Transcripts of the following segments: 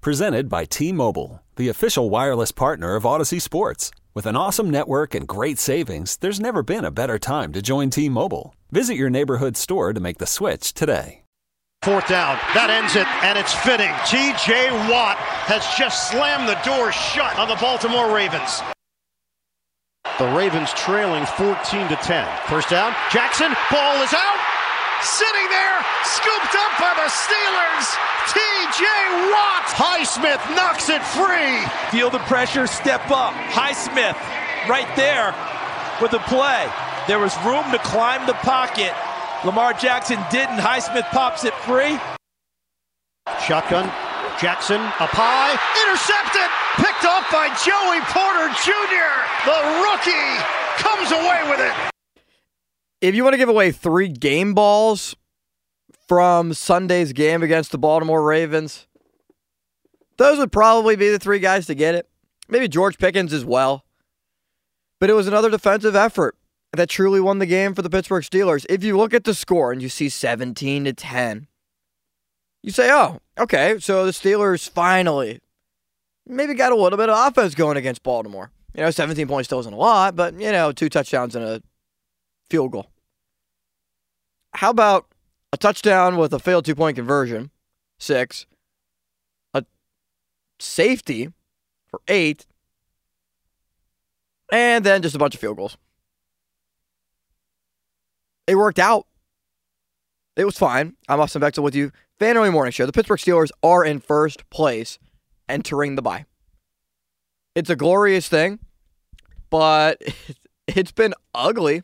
Presented by T Mobile, the official wireless partner of Audacy Sports. With an awesome network and great savings, there's never been a better time to join T Mobile. Visit your neighborhood store to make the switch today. Fourth down. That ends it, and it's fitting. TJ Watt has just slammed the door shut on the Baltimore Ravens. The Ravens trailing 14 to 10. First down. Jackson, ball is out. Sitting there, scooped up by the Steelers. TJ Watt. Highsmith knocks it free. Feel the pressure, step up. Highsmith right there with the play. There was room to climb the pocket. Lamar Jackson didn't. Highsmith pops it free. Shotgun. Jackson up high. Intercepted. Picked off by Joey Porter Jr. The rookie comes away with it. If you want to give away three game balls from Sunday's game against the Baltimore Ravens, those would probably be the three guys to get it. Maybe George Pickens as well. But it was another defensive effort that truly won the game for the Pittsburgh Steelers. If you look at the score and you see 17 to 10, you say, oh, okay, so the Steelers finally maybe got a little bit of offense going against Baltimore. You know, 17 points still isn't a lot, but, you know, two touchdowns and a field goal. How about a touchdown with a failed two point conversion, six, a safety for eight, and then just a bunch of field goals? It worked out. It was fine. I'm Austin Bechtold with you. Fantasy Morning Show. The Pittsburgh Steelers are in first place entering the bye. It's a glorious thing, but it's been ugly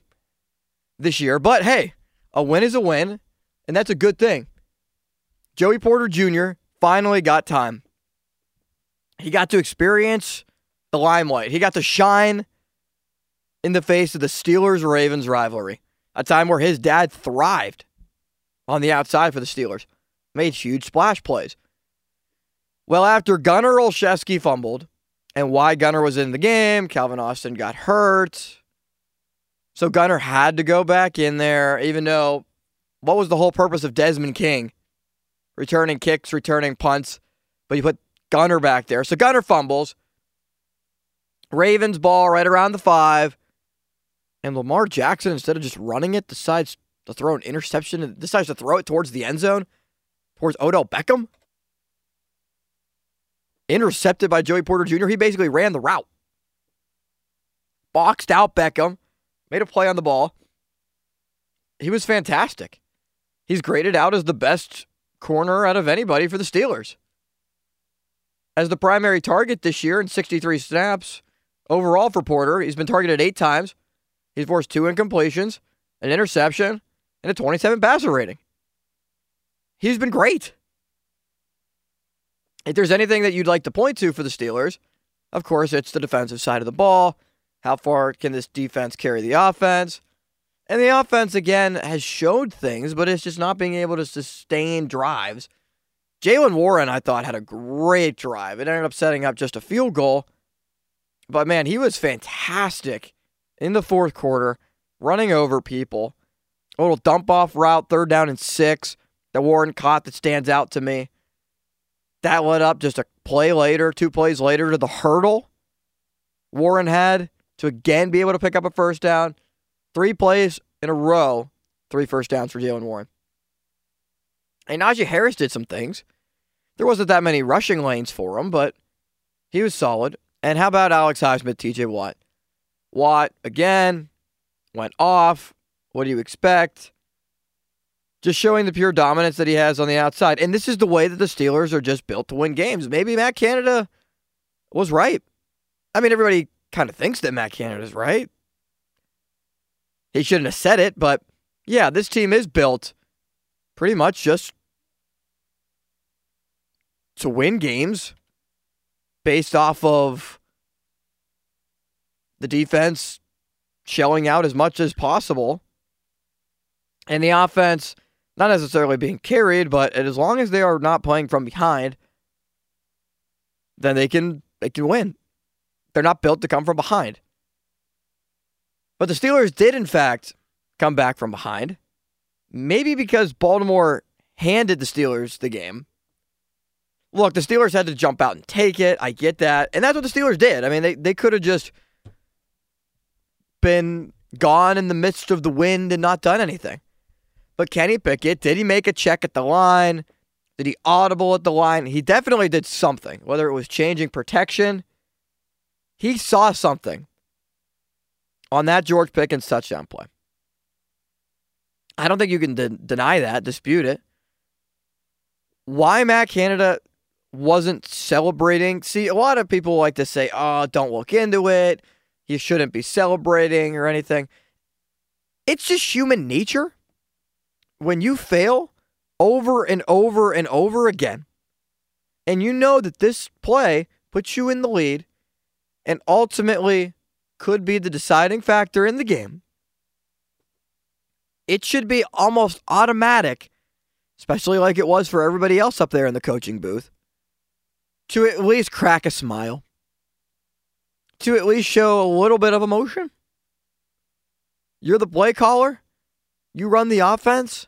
this year. But hey, a win is a win, and that's a good thing. Joey Porter Jr. finally got time. He got to experience the limelight. He got to shine in the face of the Steelers Ravens rivalry, a time where his dad thrived on the outside for the Steelers, made huge splash plays. Well, after Gunnar Olszewski fumbled, and why Gunnar was in the game, Calvin Austin got hurt. So Gunnar had to go back in there, even though what was the whole purpose of Desmond King? Returning kicks, returning punts, but you put Gunnar back there. So Gunnar fumbles. Ravens ball right around the five. And Lamar Jackson, instead of just running it, decides to throw an interception and decides to throw it towards the end zone, towards Odell Beckham. Intercepted by Joey Porter Jr. He basically ran the route. Boxed out Beckham, made a play on the ball. He was fantastic. He's graded out as the best corner out of anybody for the Steelers. As the primary target this year in 63 snaps overall for Porter, he's been targeted eight times. He's forced two incompletions, an interception, and a 27 passer rating. He's been great. If there's anything that you'd like to point to for the Steelers, of course, it's the defensive side of the ball. How far can this defense carry the offense? And the offense, again, has showed things, but it's just not being able to sustain drives. Jaylen Warren, I thought, had a great drive. It ended up setting up just a field goal. But man, he was fantastic in the fourth quarter, running over people. A little dump off route, third down and six that Warren caught that stands out to me. That led up just a play later, two plays later to the hurdle Warren had to again be able to pick up a first down. Three plays in a row, three first downs for Jaylen Warren. And Najee Harris did some things. There wasn't that many rushing lanes for him, but he was solid. And how about Alex Highsmith, TJ Watt? Watt, again, went off. What do you expect? Just showing the pure dominance that he has on the outside. And this is the way that the Steelers are just built to win games. Maybe Matt Canada was right. I mean, everybody kind of thinks that Matt Canada is right. He shouldn't have said it, but yeah, this team is built pretty much just to win games based off of the defense shelling out as much as possible and the offense not necessarily being carried, but as long as they are not playing from behind, then they can they can win. They're not built to come from behind. But the Steelers did in fact come back from behind. Maybe because Baltimore handed the Steelers the game. Look, the Steelers had to jump out and take it. I get that. And that's what the Steelers did. I mean, they, they could have just been gone in the midst of the wind and not done anything. But Kenny Pickett, did he make a check at the line? Did he audible at the line? He definitely did something, whether it was changing protection. He saw something on that George Pickens touchdown play. I don't think you can de- deny that, dispute it. Why Matt Canada wasn't celebrating? See, a lot of people like to say, oh, don't look into it. You shouldn't be celebrating or anything. It's just human nature when you fail over and over and over again, and you know that this play puts you in the lead and ultimately could be the deciding factor in the game, it should be almost automatic, especially like it was for everybody else up there in the coaching booth, to at least crack a smile, to at least show a little bit of emotion. You're the play caller. You run the offense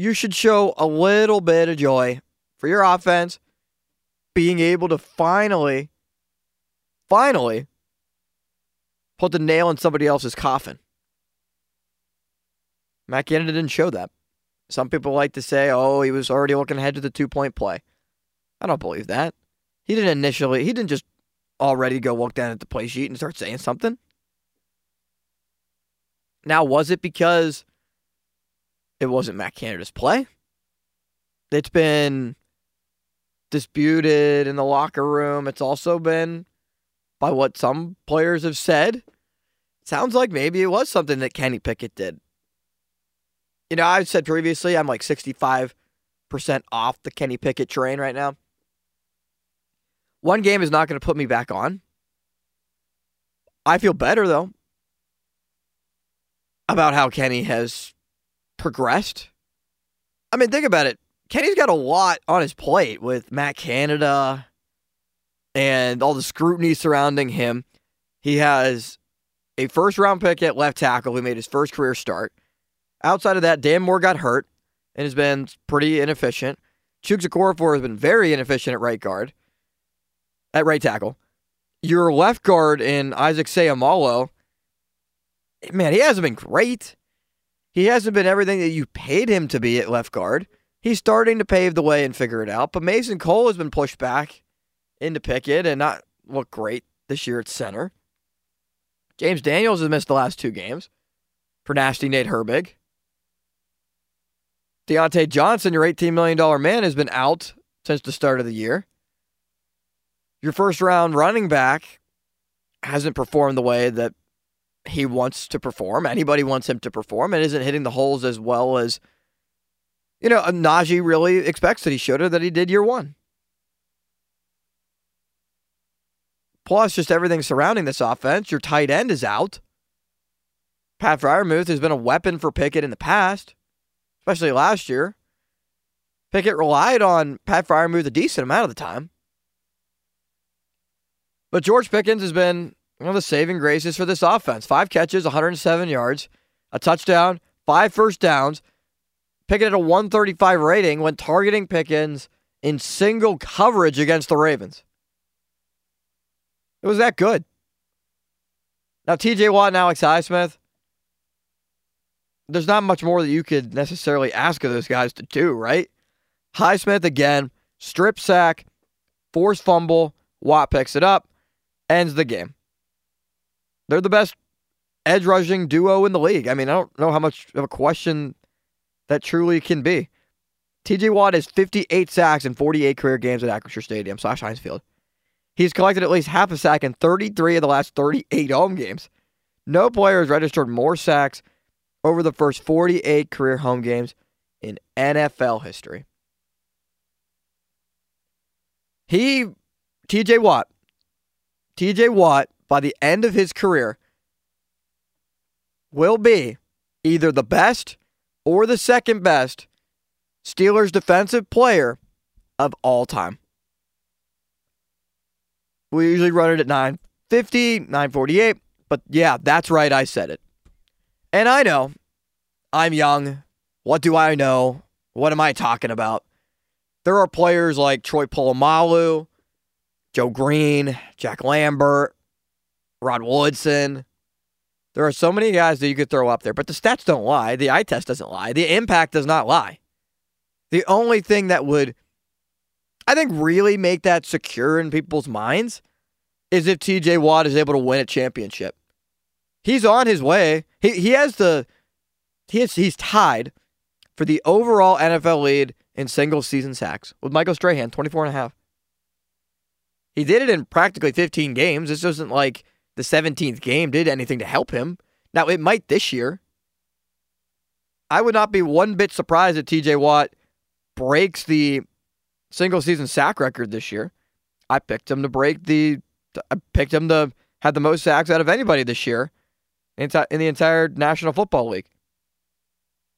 you should show a little bit of joy for your offense being able to finally, finally put the nail in somebody else's coffin. Matt Canada didn't show that. Some people like to say, oh, he was already looking ahead to the two point play. I don't believe that. He didn't initially, he didn't just already go look down at the play sheet and start saying something. Now, was it because it wasn't Matt Canada's play. It's been disputed in the locker room. It's also been by what some players have said. Sounds like maybe it was something that Kenny Pickett did. You know, I've said previously I'm like 65% off the Kenny Pickett train right now. One game is not going to put me back on. I feel better though about how Kenny has progressed. I mean, think about it. Kenny's got a lot on his plate with Matt Canada and all the scrutiny surrounding him. He has a first round pick at left tackle who made his first career start. Outside of that, Dan Moore got hurt and has been pretty inefficient. Chuks Okorafor has been very inefficient at right guard, at right tackle. Your left guard in Isaac Seumalo, man, he hasn't been great. He hasn't been everything that you paid him to be at left guard. He's starting to pave the way and figure it out. But Mason Cole has been pushed back into Pickett and not look great this year at center. James Daniels has missed the last two games for nasty Nate Herbig. Diontae Johnson, your $18 million man, has been out since the start of the year. Your first round running back hasn't performed the way that he wants to perform. Anybody wants him to perform and isn't hitting the holes as well as, you know, Najee really expects that he should have, that he did year one. Plus, just everything surrounding this offense. Your tight end is out. Pat Freiermuth has been a weapon for Pickett in the past, especially last year. Pickett relied on Pat Freiermuth a decent amount of the time. But George Pickens has been one of the saving graces for this offense. Five catches, 107 yards, a touchdown, five first downs. Pickett at a 135 rating when targeting Pickens in single coverage against the Ravens. It was that good. Now, TJ Watt and Alex Highsmith, there's not much more that you could necessarily ask of those guys to do, right? Highsmith again, strip sack, force fumble, Watt picks it up, ends the game. They're the best edge rushing duo in the league. I mean, I don't know how much of a question that truly can be. TJ Watt has 58 sacks in 48 career games at Acrisure Stadium slash Heinz Field. He's collected at least half a sack in 33 of the last 38 home games. No player has registered more sacks over the first 48 career home games in NFL history. He TJ Watt, TJ Watt, by the end of his career, will be either the best or the second best Steelers defensive player of all time. We usually run it at 950, 948, but yeah, that's right. I said it. And I know I'm young. What do I know? What am I talking about? There are players like Troy Polamalu, Joe Greene, Jack Lambert, Rod Woodson. There are so many guys that you could throw up there, but the stats don't lie. The eye test doesn't lie. The impact does not lie. The only thing that would, I think, really make that secure in people's minds is if TJ Watt is able to win a championship. He's on his way. He he has the he is he's tied for the overall NFL lead in single season sacks with Michael Strahan, 24 and a half. He did it in practically 15 games. This isn't like the 17th game did anything to help him. Now, it might this year. I would not be one bit surprised if TJ Watt breaks the single season sack record this year. I picked him to break the, I picked him to have the most sacks out of anybody this year in the entire National Football League.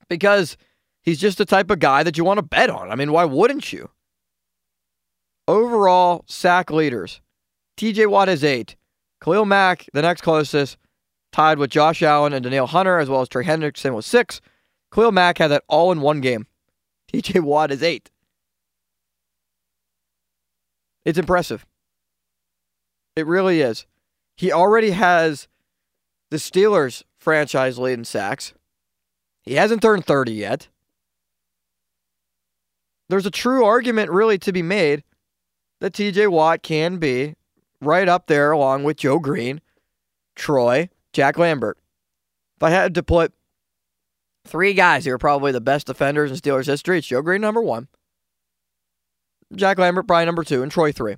Because he's just the type of guy that you want to bet on. I mean, why wouldn't you? Overall sack leaders TJ Watt is eight. Khalil Mack, the next closest, tied with Josh Allen and Danielle Hunter, as well as Trey Hendrickson with six. Khalil Mack had that all in one game. TJ Watt is eight. It's impressive. It really is. He already has the Steelers franchise lead in sacks. He hasn't turned 30 yet. There's a true argument, really, to be made that TJ Watt can be right up there along with Joe Greene, Troy, Jack Lambert. If I had to put three guys who are probably the best defenders in Steelers history, it's Joe Greene, number one, Jack Lambert probably number two, and Troy three.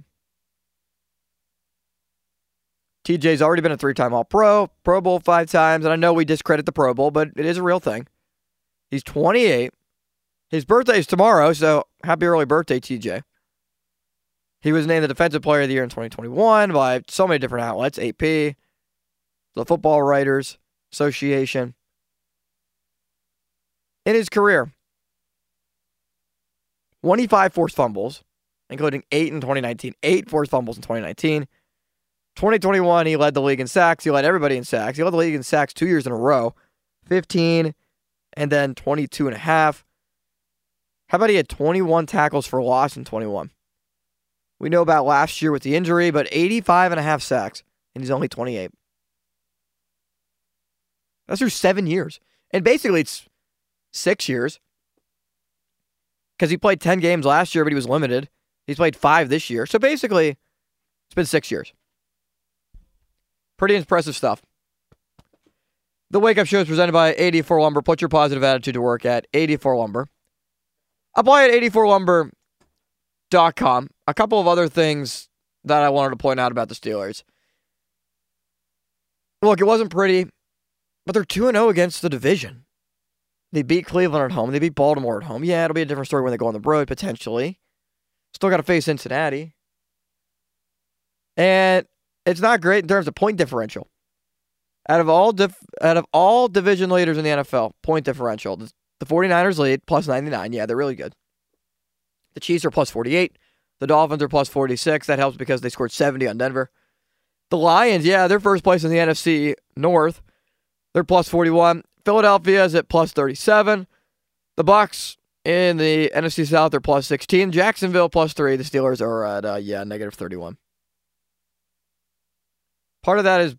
TJ's already been a three time All Pro, Pro Bowl five times, and I know we discredit the Pro Bowl, but it is a real thing. He's 28. His birthday is tomorrow, so happy early birthday, TJ. He was named the Defensive Player of the Year in 2021 by so many different outlets AP, the Football Writers Association. In his career, 25 forced fumbles, including eight in 2019, eight forced fumbles in 2019. 2021, he led the league in sacks. He led everybody in sacks. He led the league in sacks two years in a row 15 and then 22 and a half. How about he had 21 tackles for loss in 21? We know about last year with the injury, but 85 and a half sacks, and he's only 28. That's through seven years. And basically, it's six years because he played 10 games last year, but he was limited. He's played five this year. So basically, it's been six years. Pretty impressive stuff. The Wake Up Show is presented by 84 Lumber. Put your positive attitude to work at 84 Lumber. Apply at 84 Lumber com. A couple of other things that I wanted to point out about the Steelers. Look, it wasn't pretty, but they're 2 0 against the division. They beat Cleveland at home. They beat Baltimore at home. Yeah, it'll be a different story when they go on the road, potentially. Still got to face Cincinnati. And it's not great in terms of point differential. Out of all out of all division leaders in the NFL, point differential, the 49ers lead plus 99. Yeah, they're really good. The Chiefs are plus 48. The Dolphins are plus 46. That helps because they scored 70 on Denver. The Lions, yeah, they're first place in the NFC North. They're plus 41. Philadelphia is at plus 37. The Bucks in the NFC South are plus 16. Jacksonville plus 3. The Steelers are at, uh, yeah, negative 31. Part of that is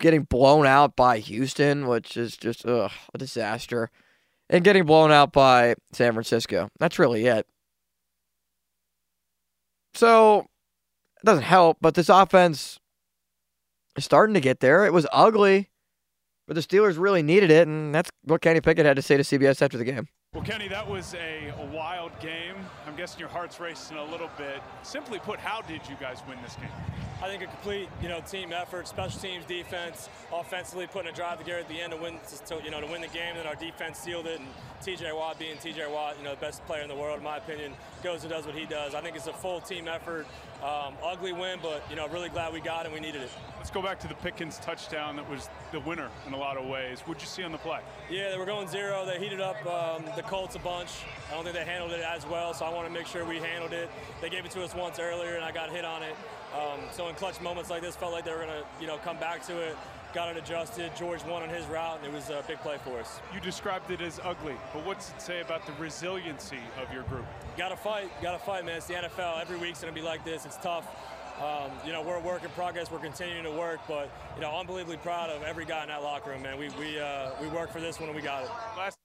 getting blown out by Houston, which is just ugh, a disaster, and getting blown out by San Francisco. That's really it. So it doesn't help, but this offense is starting to get there. It was ugly, but the Steelers really needed it, and that's what Kenny Pickett had to say to CBS after the game. Well, Kenny, that was a, wild game. I'm guessing your heart's racing a little bit. Simply put, how did you guys win this game? I think a complete, you know, team effort, special teams, defense, offensively putting a drive together at the end to win, to, you know, to win the game. Then our defense sealed it. And T.J. Watt being T.J. Watt, you know, the best player in the world, in my opinion, goes and does what he does. I think it's a full team effort. Um, ugly win, but you know, really glad we got it. We needed it. Let's go back to the Pickens touchdown that was the winner in a lot of ways. What'd you see on the play? Yeah, they were going zero. They heated up um, the Colts a bunch. I don't think they handled it as well, so I want to make sure we handled it. They gave it to us once earlier, and I got hit on it. Um, so in clutch moments like this, felt like they were going to, you know, come back to it. Got it adjusted. George won on his route, and it was a big play for us. You described it as ugly, but what's it say about the resiliency of your group? Got to fight. Got to fight, man. It's the NFL. Every week's going to be like this. It's tough. Um, you know, we're a work in progress. We're continuing to work, but you know, unbelievably proud of every guy in that locker room, man. We we uh, we worked for this one and we got it. Last-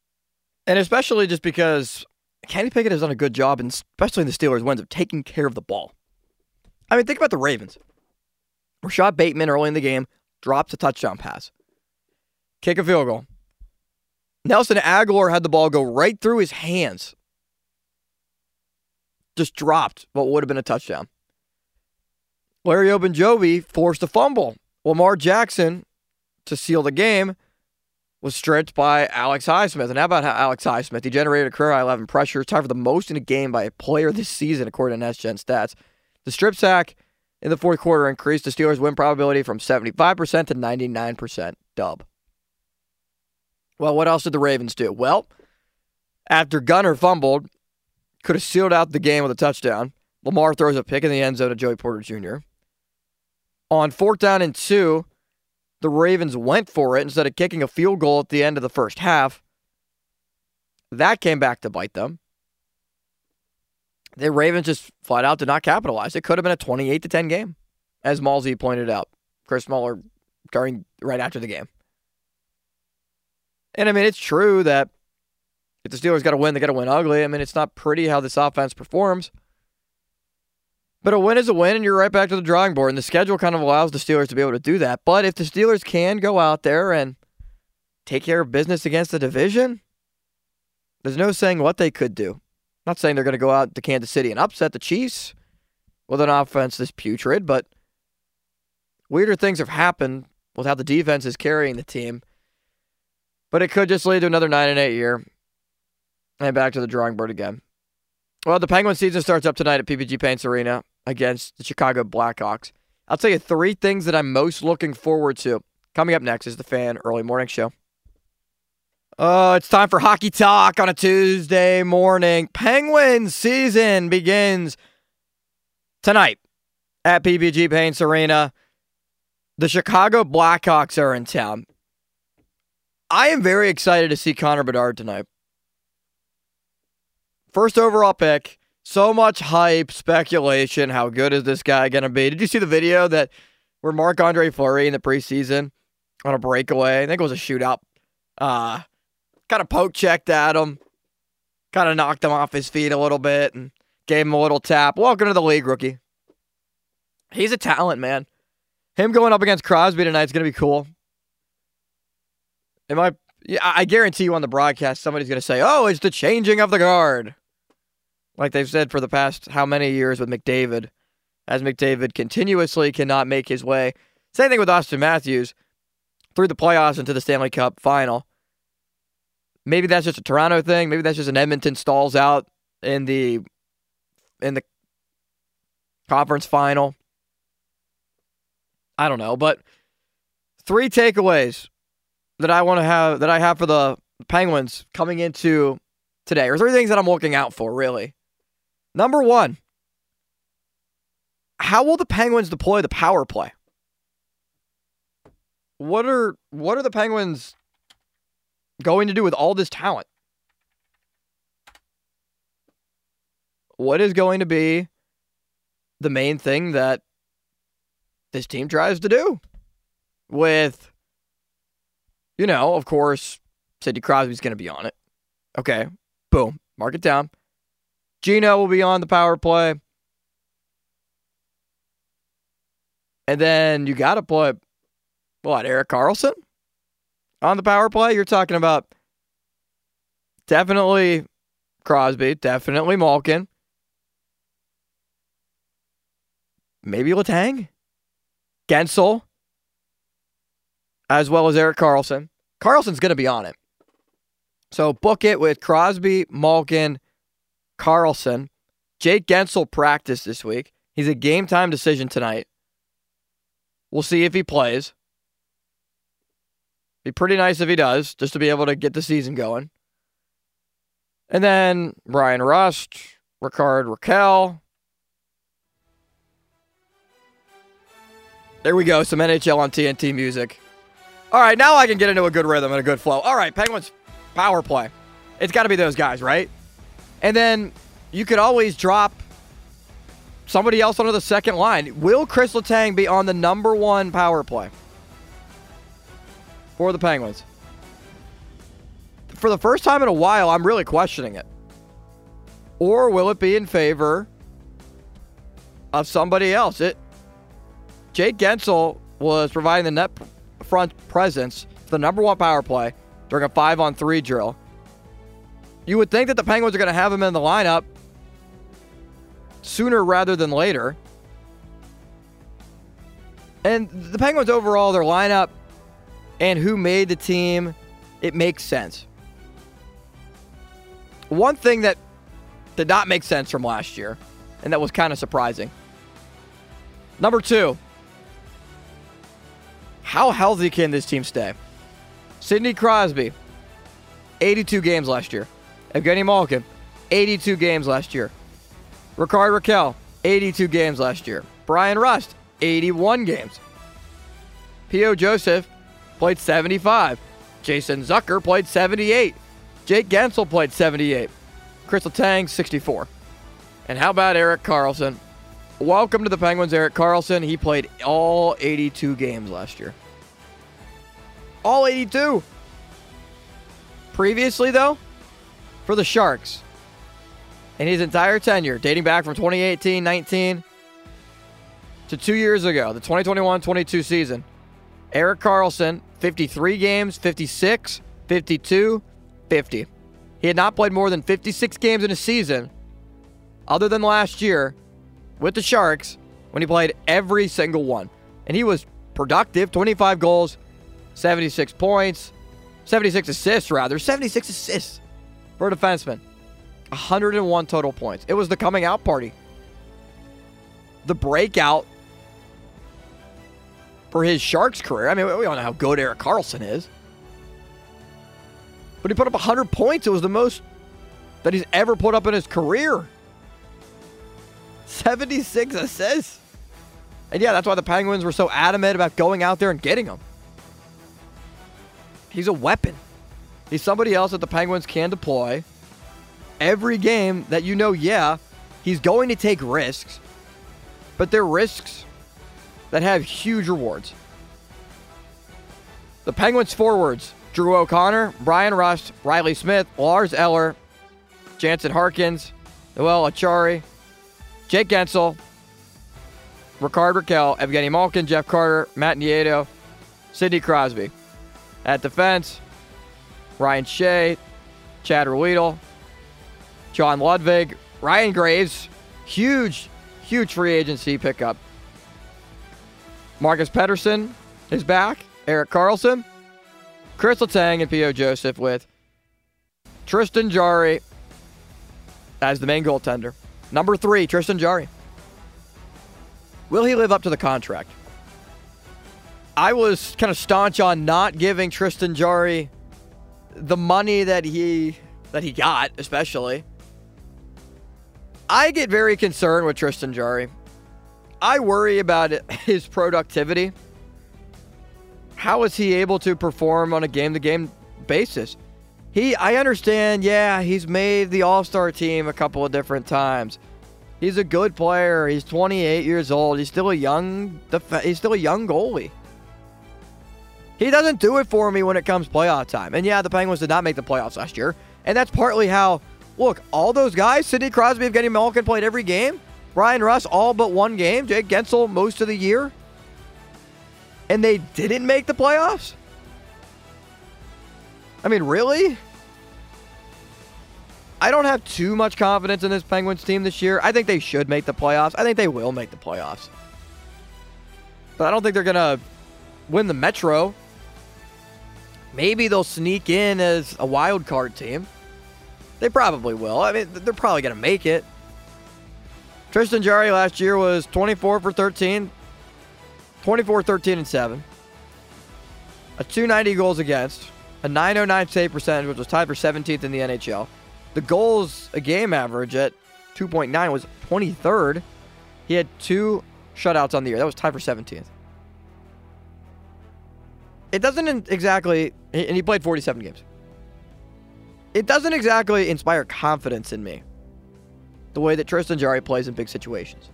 and especially just because Kenny Pickett has done a good job, and especially in the Steelers' wins, of taking care of the ball. I mean, think about the Ravens. Rashod Bateman early in the game drops a touchdown pass, kick a field goal. Nelson Agholor had the ball go right through his hands. Just dropped what would have been a touchdown. Larry Ogunjobi forced a fumble. Lamar Jackson, to seal the game, was stripped by Alex Highsmith. And how about how Alex Highsmith? He generated a career high 11 pressure, tied for the most in a game by a player this season, according to Next Gen stats. The strip sack in the fourth quarter increased the Steelers' win probability from 75% to 99% dub. Well, what else did the Ravens do? Well, after Gunnar fumbled, could have sealed out the game with a touchdown. Lamar throws a pick in the end zone to Joey Porter Jr. On fourth down and two, the Ravens went for it instead of kicking a field goal at the end of the first half. That came back to bite them. The Ravens just flat out did not capitalize. It could have been a 28 to 10 game, as Malsey pointed out. Chris Mueller during right after the game. And I mean, it's true that if the Steelers got to win, they got to win ugly. I mean, it's not pretty how this offense performs. But a win is a win, and you're right back to the drawing board. And the schedule kind of allows the Steelers to be able to do that. But if the Steelers can go out there and take care of business against the division, there's no saying what they could do. not saying they're going to go out to Kansas City and upset the Chiefs with an offense this putrid, but weirder things have happened with how the defense is carrying the team. But it could just lead to another 9 and 8 year and back to the drawing board again. Well, the Penguin season starts up tonight at PPG Paints Arena against the Chicago Blackhawks. I'll tell you three things that I'm most looking forward to. Coming up next is the Fan Early Morning Show. Oh, it's time for hockey talk on a Tuesday morning. Penguins season begins tonight at PPG Paints Arena. The Chicago Blackhawks are in town. I am very excited to see Connor Bedard tonight. First overall pick. So much hype, speculation. How good is this guy going to be? Did you see the video that where Marc Andre Fleury in the preseason on a breakaway? I think it was a shootout. Uh, kind of poke checked at him, kind of knocked him off his feet a little bit, and gave him a little tap. Welcome to the league, rookie. He's a talent, man. Him going up against Crosby tonight is going to be cool. Am I? Yeah, I guarantee you on the broadcast, somebody's going to say, "Oh, it's the changing of the guard." Like they've said for the past how many years with McDavid, as McDavid continuously cannot make his way. Same thing with Auston Matthews through the playoffs into the Stanley Cup final. Maybe that's just a Toronto thing. Maybe that's just an Edmonton stalls out in the in the conference final. I don't know, but three takeaways that I want to have that I have for the Penguins coming into today, or three things that I'm looking out for, really. Number one, how will the Penguins deploy the power play? What are what are the Penguins going to do with all this talent? What is going to be the main thing that this team tries to do? With, you know, of course, Sidney Crosby's going to be on it. Okay, boom, mark it down. Gino will be on the power play. And then you got to play, what, Erik Karlsson on the power play? You're talking about definitely Crosby, definitely Malkin. Maybe Letang, Guentzel, as well as Erik Karlsson. Karlsson's going to be on it. So book it with Crosby, Malkin, Karlsson. Jake Guentzel practiced this week. He's a game time decision tonight. We'll see if he plays. Be pretty nice if he does, just to be able to get the season going. And then Bryan Rust, Rickard Rakell. There we go, some NHL on TNT music. All right, now I can get into a good rhythm and a good flow. All right, Penguins power play. It's got to be those guys, right? And then you could always drop somebody else onto the second line. Will Kris Letang be on the number one power play for the Penguins? For the first time in a while, I'm really questioning it. Or will it be in favor of somebody else? It Jake Guentzel was providing the net front presence for the number one power play during a five on three drill. You would think that the Penguins are going to have him in the lineup sooner rather than later. And the Penguins overall, their lineup and who made the team, it makes sense. One thing that did not make sense from last year, and that was kind of surprising. Number two, how healthy can this team stay? Sidney Crosby, 82 games last year. Evgeny Malkin, 82 games last year. Rickard Rakell, 82 games last year. Bryan Rust, 81 games. P.O. Joseph played 75. Jason Zucker played 78. Jake Guentzel played 78. Kris Letang, 64. And how about Erik Karlsson? Welcome to the Penguins, Erik Karlsson. He played all 82 games last year. All 82. Previously, though, for the Sharks, in his entire tenure, dating back from 2018 19 to two years ago, the 2021 22 season, Erik Karlsson, 53 games, 56, 52, 50. He had not played more than 56 games in a season, other than last year with the Sharks when he played every single one. And he was productive 25 goals, 76 points, 76 assists, rather. 76 assists for a defenseman. 101 total points. It was the coming out party. The breakout for his Sharks career. I mean, we all know how good Erik Karlsson is. But he put up 100 points. It was the most that he's ever put up in his career. 76 assists. And yeah, that's why the Penguins were so adamant about going out there and getting him. He's a weapon. He's somebody else that the Penguins can deploy every game that you know, yeah, he's going to take risks, but they're risks that have huge rewards. The Penguins forwards Drew O'Connor, Bryan Rust, Reilly Smith, Lars Eller, Jansen Harkins, Noel Acciari, Jake Guentzel, Rickard Rakell, Evgeny Malkin, Jeff Carter, Matt Nieto, Sidney Crosby. At defense, Ryan Shea, Chad Ruhwedel, John Ludvig, Ryan Graves, huge, huge free agency pickup. Marcus Pettersson is back. Erik Karlsson, Kris Letang, and P.O. Joseph with Tristan Jarry as the main goaltender. Number three, Tristan Jarry. Will he live up to the contract? I was kind of staunch on not giving Tristan Jarry the money that he that he got, especially. I get very concerned with Tristan Jarry. I worry about his productivity. How is he able to perform on a game to game basis? He, I understand, yeah, he's made the All Star team a couple of different times. He's a good player. He's 28 years old. He's still a young, def- he's still a young goalie. He doesn't do it for me when it comes playoff time. And yeah, the Penguins did not make the playoffs last year, and that's partly how Look, all those guys, Sidney Crosby, Evgeny Malkin played every game. Bryan Rust, all but one game. Jake Guentzel, most of the year. And they didn't make the playoffs? I mean, really? I don't have too much confidence in this Penguins team this year. I think they should make the playoffs. I think they will make the playoffs. but I don't think they're going to win the Metro. Maybe they'll sneak in as a wild card team. They probably will. I mean, they're probably going to make it. Tristan Jarry last year was 24 for 13, 24, 13, and 7. A 290 goals against, a 909 save percentage, which was tied for 17th in the NHL. The goals a game average at 2.9 was 23rd. He had two shutouts on the year. That was tied for 17th. It doesn't exactly, and he played 47 games. It doesn't exactly inspire confidence in me the way that Tristan Jarry plays in big situations.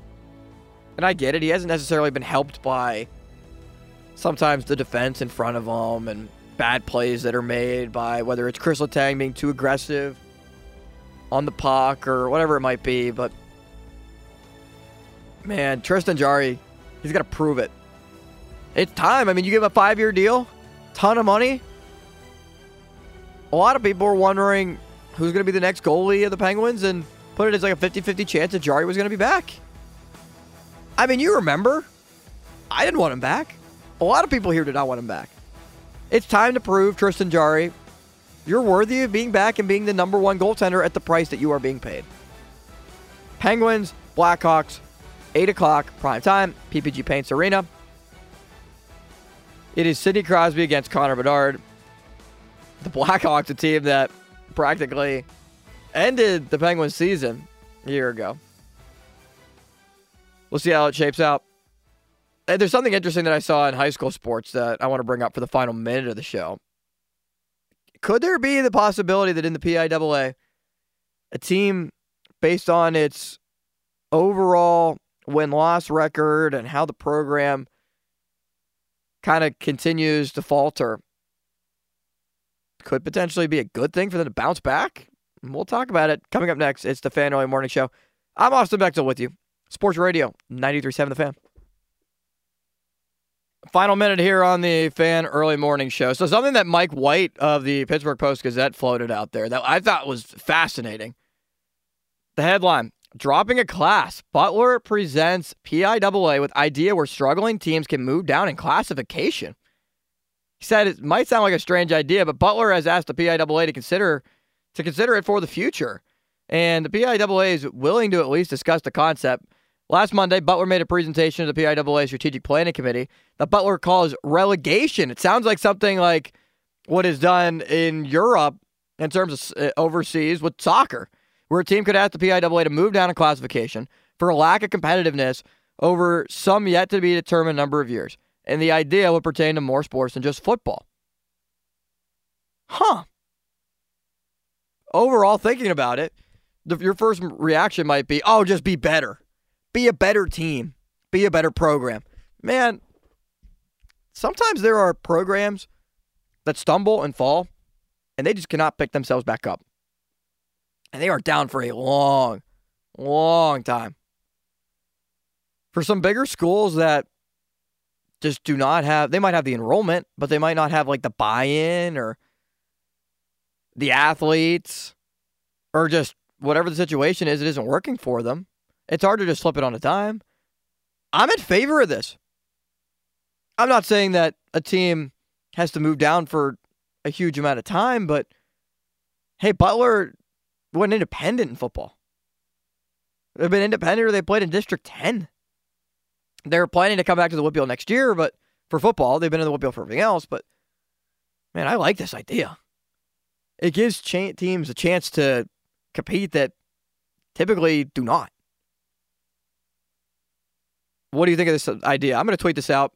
And I get it. He hasn't necessarily been helped by sometimes the defense in front of him and bad plays that are made by whether it's Kris Letang being too aggressive on the puck or whatever it might be. But man, Tristan Jarry, he's got to prove it. It's time. I mean, you give a five year deal, ton of money. A lot of people are wondering who's going to be the next goalie of the Penguins and put it as like a 50 50 chance that Jarry was going to be back. I mean, you remember, I didn't want him back. A lot of people here did not want him back. It's time to prove, Tristan Jarry, you're worthy of being back and being the number one goaltender at the price that you are being paid. Penguins, Blackhawks, 8 o'clock, prime time, PPG Paints Arena. It is Sidney Crosby against Connor Bedard. The Blackhawks, a team that practically ended the Penguins season a year ago. We'll see how it shapes out. And there's something interesting that I saw in high school sports that I want to bring up for the final minute of the show. Could there be the possibility that in the PIAA, a team based on its overall win loss record and how the program kind of continues to falter could potentially be a good thing for them to bounce back. We'll talk about it coming up next. It's the Fan Early Morning Show. I'm Austin Bechtold with you. Sports Radio 93.7 The Fan. Final minute here on the Fan Early Morning Show. So something that Mike White of the Pittsburgh Post Gazette floated out there that I thought was fascinating. The headline Dropping a class. Butler presents PIAA with idea where struggling teams can move down in classification. He said it might sound like a strange idea, but Butler has asked the PIAA to consider to consider it for the future. And the PIAA is willing to at least discuss the concept. Last Monday, Butler made a presentation to the PIAA Strategic Planning Committee that Butler calls relegation. It sounds like something like what is done in Europe in terms of uh, overseas with soccer where a team could ask the PIAA to move down in classification for a lack of competitiveness over some yet to be determined number of years. And the idea would pertain to more sports than just football. Huh. Overall, thinking about it, the, your first reaction might be, oh, just be better. Be a better team. Be a better program. Man, sometimes there are programs that stumble and fall, and they just cannot pick themselves back up. And they are down for a long, long time. For some bigger schools that just do not have, they might have the enrollment, but they might not have like the buy in or the athletes or just whatever the situation is, it isn't working for them. It's hard to just flip it on a dime. I'm in favor of this. I'm not saying that a team has to move down for a huge amount of time, but hey, Butler went independent in football. They've been independent or they played in District 10. They're planning to come back to the WPIAL next year, but for football, they've been in the WPIAL for everything else. But man, I like this idea. It gives cha- teams a chance to compete that typically do not. What do you think of this idea? I'm going to tweet this out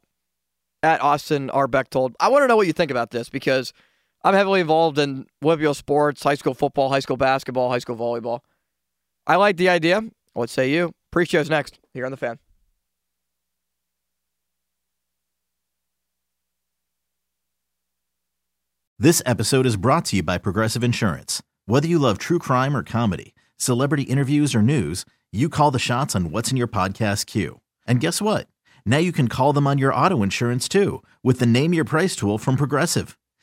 at Austin R. Bechtold. I want to know what you think about this because – I'm heavily involved in WPIAL sports, high school football, high school basketball, high school volleyball. I like the idea. What say you? Pre-show's next here on the fan. This episode is brought to you by Progressive Insurance. Whether you love true crime or comedy, celebrity interviews or news, you call the shots on what's in your podcast queue. And guess what? Now you can call them on your auto insurance too with the Name Your Price tool from Progressive.